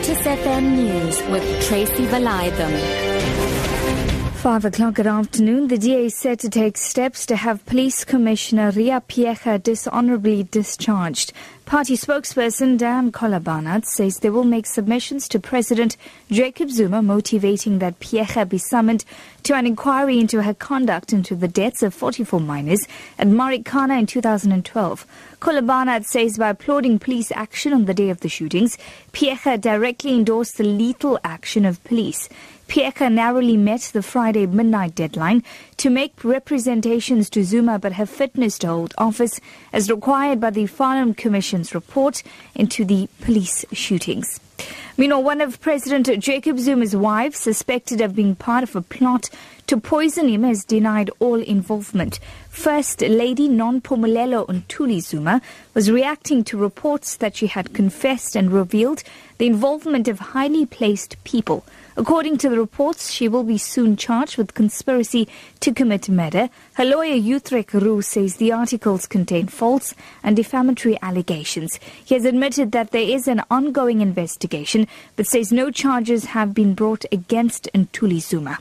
Lotus FM News with Tracy Valaydham. Five o'clock at afternoon, the DA set to take steps to have Police Commissioner Ria Phiyega dishonorably discharged. Party spokesperson Dianne Kohler Barnard says they will make submissions to President Jacob Zuma motivating that Phiyega be summoned to an inquiry into her conduct into the deaths of 44 miners at Marikana in 2012. Kohler Barnard says by applauding police action on the day of the shootings, Phiyega directly endorsed the lethal action of police. Phiyega narrowly met the Friday midnight deadline to make representations to Zuma but her fitness to hold office as required by the Farlam Commission's report into the police shootings. Meanwhile, one of President Jacob Zuma's wives, suspected of being part of a plot to poison him, has denied all involvement. First Lady Nompumelelo Ntuli Zuma was reacting to reports that she had confessed and revealed the involvement of highly placed people According to the reports, she will be soon charged with conspiracy to commit murder. Her lawyer Ulrich Roux says the articles contain false and defamatory allegations. He has admitted that there is an ongoing investigation, but says no charges have been brought against Ntuli Zuma.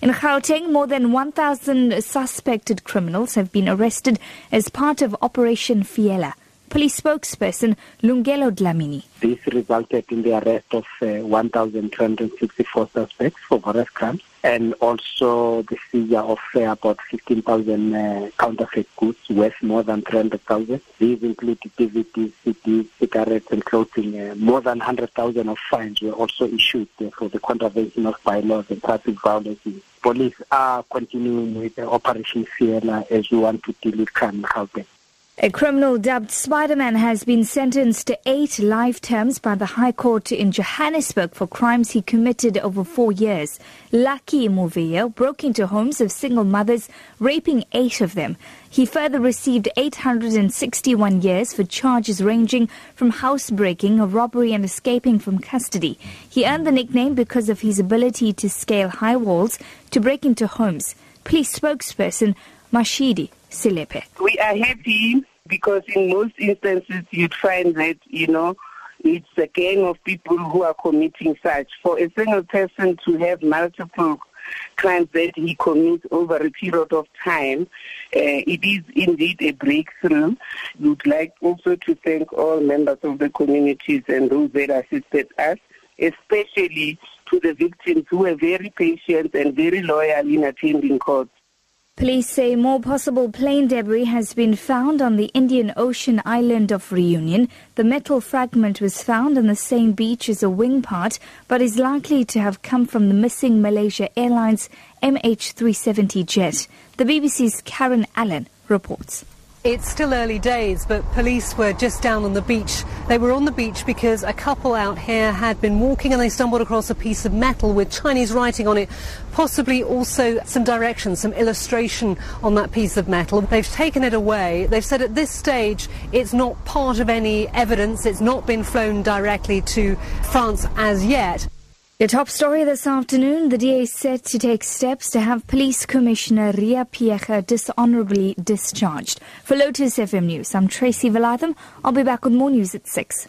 In Gauteng, more than 1,000 suspected criminals have been arrested as part of Operation Fiela. Police spokesperson Lungelo Dlamini. This resulted in the arrest of uh, 1,264 suspects for various crimes and also the seizure of uh, about 15,000 uh, counterfeit goods worth more than 300,000. These include DVDs, CDs, cigarettes and clothing. Uh, more than 100,000 of fines were also issued uh, for the contravention of bylaws and traffic violence. Police are continuing with Operation Fiela as we want to deal with crime in. A criminal dubbed Spider-Man has been sentenced to eight life terms by the High Court in Johannesburg for crimes he committed over four years. Lucky Muviyo broke into homes of single mothers, raping eight of them. He further received 861 years for charges ranging from housebreaking, robbery and escaping from custody. He earned the nickname because of his ability to scale high walls to break into homes. Police spokesperson Mashadi Selepe. We are happy because in most instances you'd find that, you know, it's a gang of people who are committing such. For a single person to have multiple crimes that he commits over a period of time, uh, it is indeed a breakthrough. We would like also to thank all members of the communities and those that assisted us, especially to the victims who were very patient and very loyal in attending court. Police say more possible plane debris has been found on the Indian Ocean island of Reunion. The metal fragment was found on the same beach as a wing part, but is likely to have come from the missing Malaysia Airlines MH370 jet. The BBC's Karen Allen reports. It's still early days, but police were just down on the beach. They were on the beach because a couple out here had been walking and they stumbled across a piece of metal with Chinese writing on it, possibly also some directions, some illustration on that piece of metal. They've taken it away. They've said at this stage it's not part of any evidence. It's not been flown directly to France as yet. Your top story this afternoon, the DA set to take steps to have Police Commissioner Ria Phiyega dishonorably discharged. For Lotus FM News, I'm Tracy Valaydham. I'll be back with more news at 6.